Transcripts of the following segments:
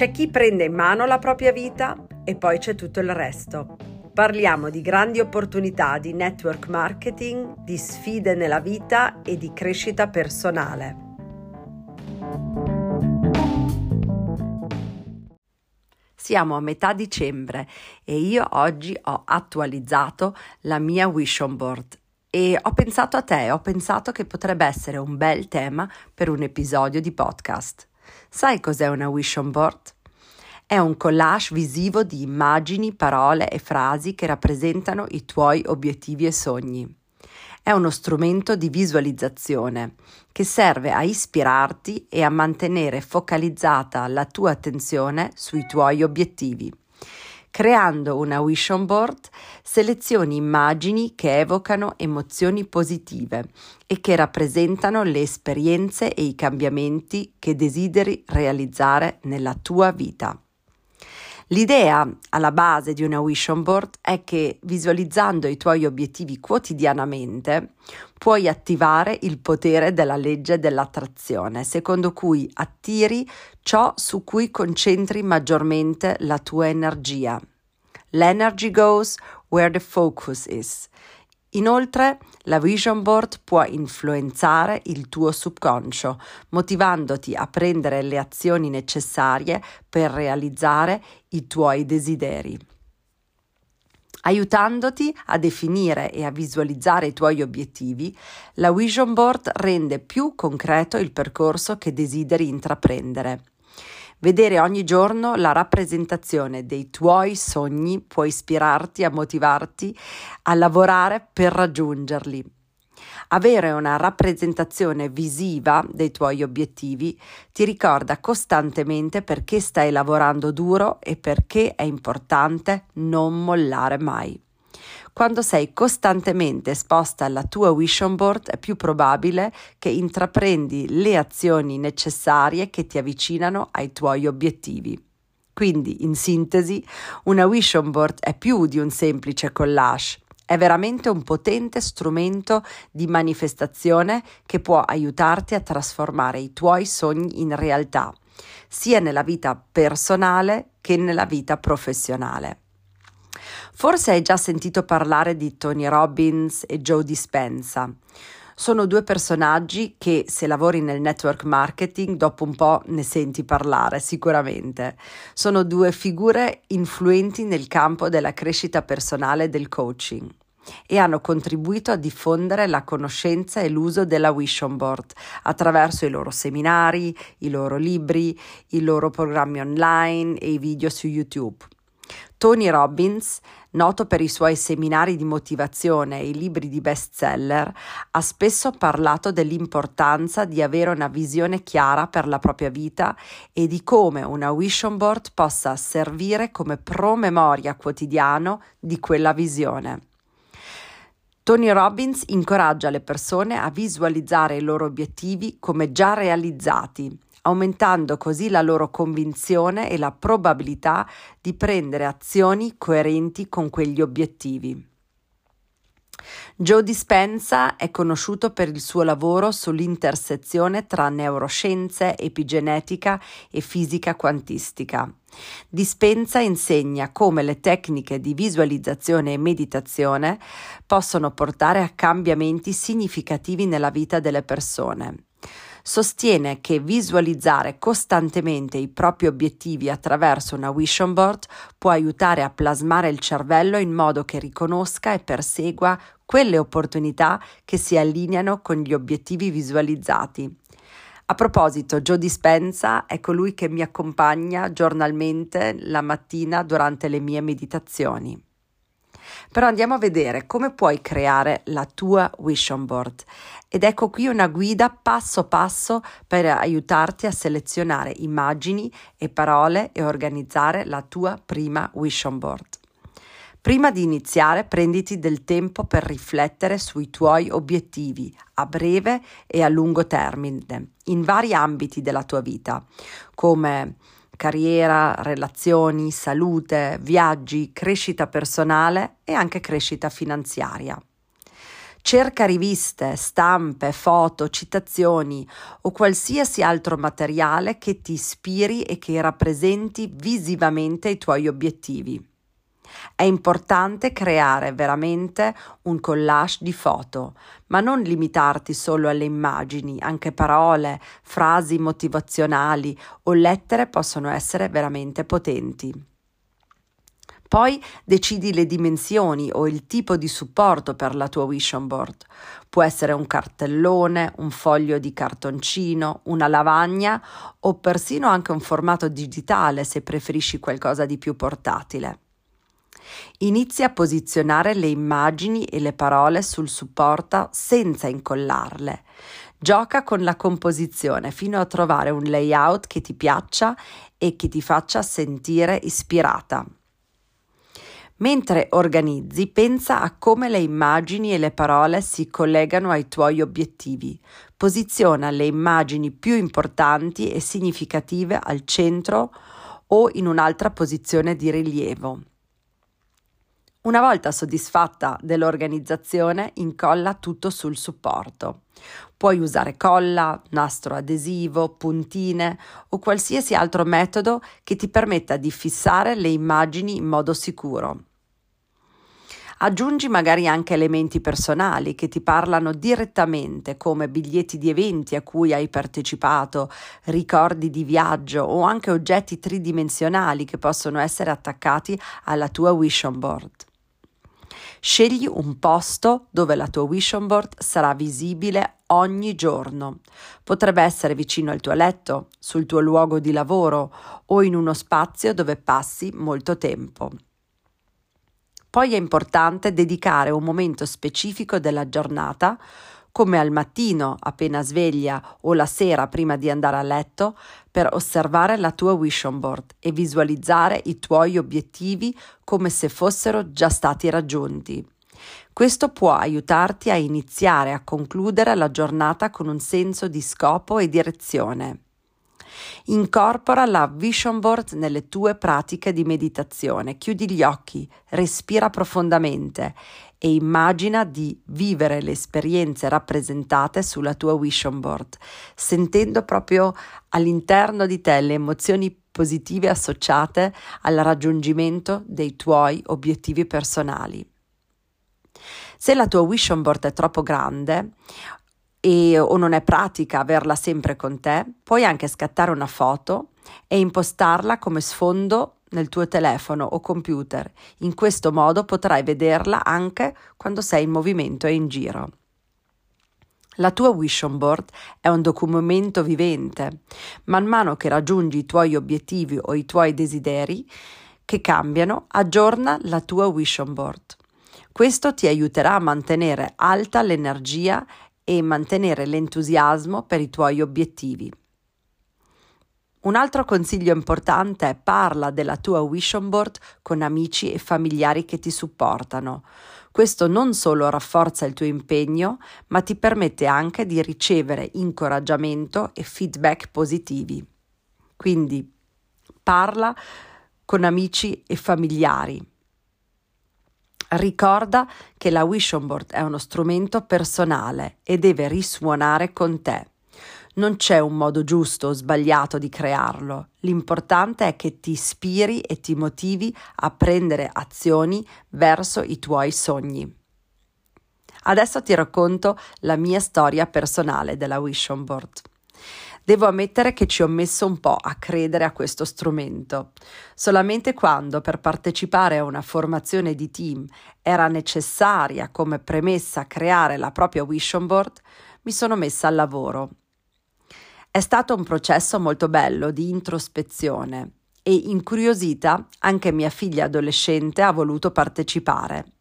C'è chi prende in mano la propria vita e poi c'è tutto il resto. Parliamo di grandi opportunità di network marketing, di sfide nella vita e di crescita personale. Siamo a metà dicembre e io oggi ho attualizzato la mia vision board e ho pensato a te, ho pensato che potrebbe essere un bel tema per un episodio di podcast. Sai cos'è una vision board? È un collage visivo di immagini, parole e frasi che rappresentano i tuoi obiettivi e sogni. È uno strumento di visualizzazione che serve a ispirarti e a mantenere focalizzata la tua attenzione sui tuoi obiettivi. Creando una vision board, selezioni immagini che evocano emozioni positive e che rappresentano le esperienze e i cambiamenti che desideri realizzare nella tua vita. L'idea alla base di una vision board è che visualizzando i tuoi obiettivi quotidianamente puoi attivare il potere della legge dell'attrazione, secondo cui attiri ciò su cui concentri maggiormente la tua energia. L'energy goes where the focus is. Inoltre, la vision board può influenzare il tuo subconscio, motivandoti a prendere le azioni necessarie per realizzare i tuoi desideri. Aiutandoti a definire e a visualizzare i tuoi obiettivi, la vision board rende più concreto il percorso che desideri intraprendere. Vedere ogni giorno la rappresentazione dei tuoi sogni può ispirarti a motivarti a lavorare per raggiungerli. Avere una rappresentazione visiva dei tuoi obiettivi ti ricorda costantemente perché stai lavorando duro e perché è importante non mollare mai. Quando sei costantemente esposta alla tua vision board è più probabile che intraprendi le azioni necessarie che ti avvicinano ai tuoi obiettivi. Quindi, in sintesi, una vision board è più di un semplice collage, è veramente un potente strumento di manifestazione che può aiutarti a trasformare i tuoi sogni in realtà, sia nella vita personale che nella vita professionale. Forse hai già sentito parlare di Tony Robbins e Joe Dispenza. Sono due personaggi che se lavori nel network marketing dopo un po' ne senti parlare sicuramente. Sono due figure influenti nel campo della crescita personale e del coaching e hanno contribuito a diffondere la conoscenza e l'uso della Vision Board attraverso i loro seminari, i loro libri, i loro programmi online e i video su YouTube. Tony Robbins, noto per i suoi seminari di motivazione e i libri di bestseller, ha spesso parlato dell'importanza di avere una visione chiara per la propria vita e di come una vision board possa servire come promemoria quotidiano di quella visione. Tony Robbins incoraggia le persone a visualizzare i loro obiettivi come già realizzati aumentando così la loro convinzione e la probabilità di prendere azioni coerenti con quegli obiettivi. Joe Dispenza è conosciuto per il suo lavoro sull'intersezione tra neuroscienze, epigenetica e fisica quantistica. Dispenza insegna come le tecniche di visualizzazione e meditazione possono portare a cambiamenti significativi nella vita delle persone sostiene che visualizzare costantemente i propri obiettivi attraverso una vision board può aiutare a plasmare il cervello in modo che riconosca e persegua quelle opportunità che si allineano con gli obiettivi visualizzati. A proposito, Joe Dispenza è colui che mi accompagna giornalmente la mattina durante le mie meditazioni. Però andiamo a vedere come puoi creare la tua vision board. Ed ecco qui una guida passo passo per aiutarti a selezionare immagini e parole e organizzare la tua prima vision board. Prima di iniziare, prenditi del tempo per riflettere sui tuoi obiettivi a breve e a lungo termine in vari ambiti della tua vita, come carriera, relazioni, salute, viaggi, crescita personale e anche crescita finanziaria. Cerca riviste, stampe, foto, citazioni o qualsiasi altro materiale che ti ispiri e che rappresenti visivamente i tuoi obiettivi. È importante creare veramente un collage di foto, ma non limitarti solo alle immagini, anche parole, frasi motivazionali o lettere possono essere veramente potenti. Poi decidi le dimensioni o il tipo di supporto per la tua vision board. Può essere un cartellone, un foglio di cartoncino, una lavagna o persino anche un formato digitale se preferisci qualcosa di più portatile. Inizia a posizionare le immagini e le parole sul supporto senza incollarle. Gioca con la composizione fino a trovare un layout che ti piaccia e che ti faccia sentire ispirata. Mentre organizzi, pensa a come le immagini e le parole si collegano ai tuoi obiettivi. Posiziona le immagini più importanti e significative al centro o in un'altra posizione di rilievo. Una volta soddisfatta dell'organizzazione, incolla tutto sul supporto. Puoi usare colla, nastro adesivo, puntine o qualsiasi altro metodo che ti permetta di fissare le immagini in modo sicuro. Aggiungi magari anche elementi personali che ti parlano direttamente, come biglietti di eventi a cui hai partecipato, ricordi di viaggio o anche oggetti tridimensionali che possono essere attaccati alla tua vision board. Scegli un posto dove la tua vision board sarà visibile ogni giorno. Potrebbe essere vicino al tuo letto, sul tuo luogo di lavoro o in uno spazio dove passi molto tempo. Poi è importante dedicare un momento specifico della giornata, come al mattino appena sveglia o la sera prima di andare a letto, per osservare la tua vision board e visualizzare i tuoi obiettivi come se fossero già stati raggiunti. Questo può aiutarti a iniziare a concludere la giornata con un senso di scopo e direzione. Incorpora la vision board nelle tue pratiche di meditazione. Chiudi gli occhi, respira profondamente e immagina di vivere le esperienze rappresentate sulla tua vision board, sentendo proprio all'interno di te le emozioni positive associate al raggiungimento dei tuoi obiettivi personali. Se la tua vision board è troppo grande e, o non è pratica averla sempre con te, puoi anche scattare una foto e impostarla come sfondo nel tuo telefono o computer. In questo modo potrai vederla anche quando sei in movimento e in giro. La tua vision board è un documento vivente. Man mano che raggiungi i tuoi obiettivi o i tuoi desideri che cambiano, aggiorna la tua vision board. Questo ti aiuterà a mantenere alta l'energia e mantenere l'entusiasmo per i tuoi obiettivi. Un altro consiglio importante è parla della tua vision board con amici e familiari che ti supportano. Questo non solo rafforza il tuo impegno, ma ti permette anche di ricevere incoraggiamento e feedback positivi. Quindi parla con amici e familiari. Ricorda che la Vision Board è uno strumento personale e deve risuonare con te. Non c'è un modo giusto o sbagliato di crearlo, l'importante è che ti ispiri e ti motivi a prendere azioni verso i tuoi sogni. Adesso ti racconto la mia storia personale della Vision Board. Devo ammettere che ci ho messo un po' a credere a questo strumento. Solamente quando per partecipare a una formazione di team era necessaria come premessa creare la propria vision board, mi sono messa al lavoro. È stato un processo molto bello di introspezione e incuriosita anche mia figlia adolescente ha voluto partecipare.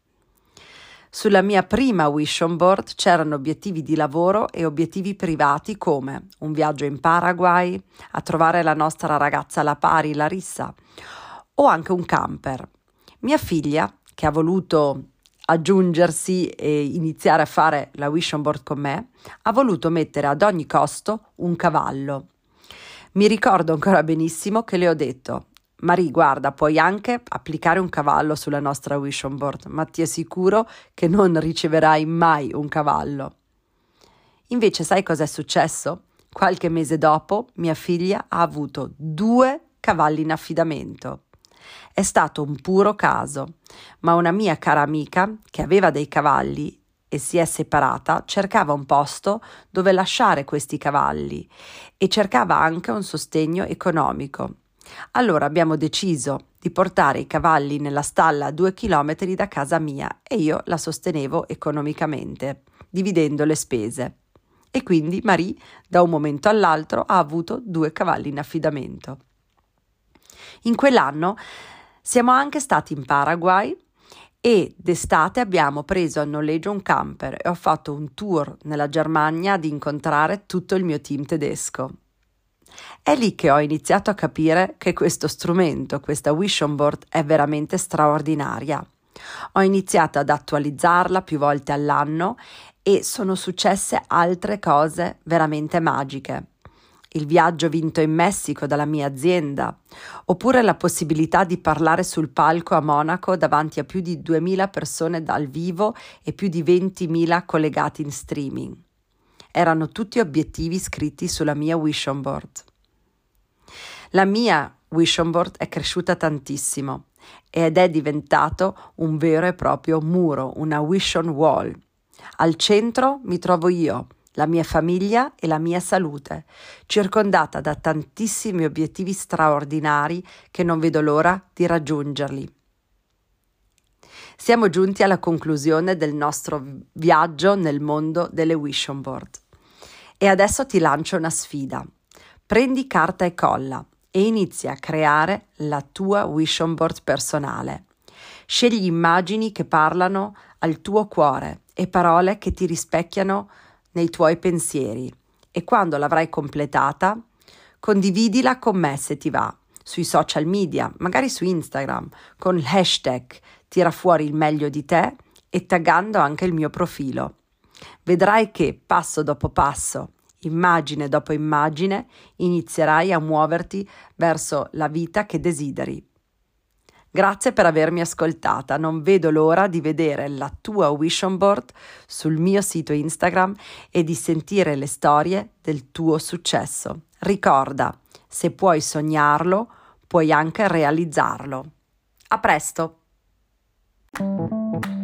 Sulla mia prima Vision Board c'erano obiettivi di lavoro e obiettivi privati come un viaggio in Paraguay, a trovare la nostra ragazza alla pari, Larissa, o anche un camper. Mia figlia, che ha voluto aggiungersi e iniziare a fare la Vision Board con me, ha voluto mettere ad ogni costo un cavallo. Mi ricordo ancora benissimo che le ho detto Marie, guarda, puoi anche applicare un cavallo sulla nostra vision board, ma ti assicuro che non riceverai mai un cavallo. Invece, sai cosa è successo? Qualche mese dopo, mia figlia ha avuto due cavalli in affidamento. È stato un puro caso, ma una mia cara amica, che aveva dei cavalli e si è separata, cercava un posto dove lasciare questi cavalli e cercava anche un sostegno economico. Allora abbiamo deciso di portare i cavalli nella stalla a due chilometri da casa mia e io la sostenevo economicamente, dividendo le spese. E quindi Marie, da un momento all'altro, ha avuto due cavalli in affidamento. In quell'anno siamo anche stati in Paraguay e d'estate abbiamo preso a noleggio un camper e ho fatto un tour nella Germania ad incontrare tutto il mio team tedesco. È lì che ho iniziato a capire che questo strumento, questa Vision Board, è veramente straordinaria. Ho iniziato ad attualizzarla più volte all'anno e sono successe altre cose veramente magiche il viaggio vinto in Messico dalla mia azienda, oppure la possibilità di parlare sul palco a Monaco davanti a più di 2000 persone dal vivo e più di 20.000 collegati in streaming. Erano tutti obiettivi scritti sulla mia vision board. La mia vision board è cresciuta tantissimo ed è diventato un vero e proprio muro, una vision wall. Al centro mi trovo io, la mia famiglia e la mia salute, circondata da tantissimi obiettivi straordinari che non vedo l'ora di raggiungerli. Siamo giunti alla conclusione del nostro viaggio nel mondo delle vision board. E adesso ti lancio una sfida. Prendi carta e colla e inizia a creare la tua vision board personale. Scegli immagini che parlano al tuo cuore e parole che ti rispecchiano nei tuoi pensieri e quando l'avrai completata, condividila con me se ti va, sui social media, magari su Instagram, con il hashtag tira fuori il meglio di te e taggando anche il mio profilo. Vedrai che passo dopo passo, immagine dopo immagine, inizierai a muoverti verso la vita che desideri. Grazie per avermi ascoltata, non vedo l'ora di vedere la tua vision board sul mio sito Instagram e di sentire le storie del tuo successo. Ricorda, se puoi sognarlo, puoi anche realizzarlo. A presto! うん。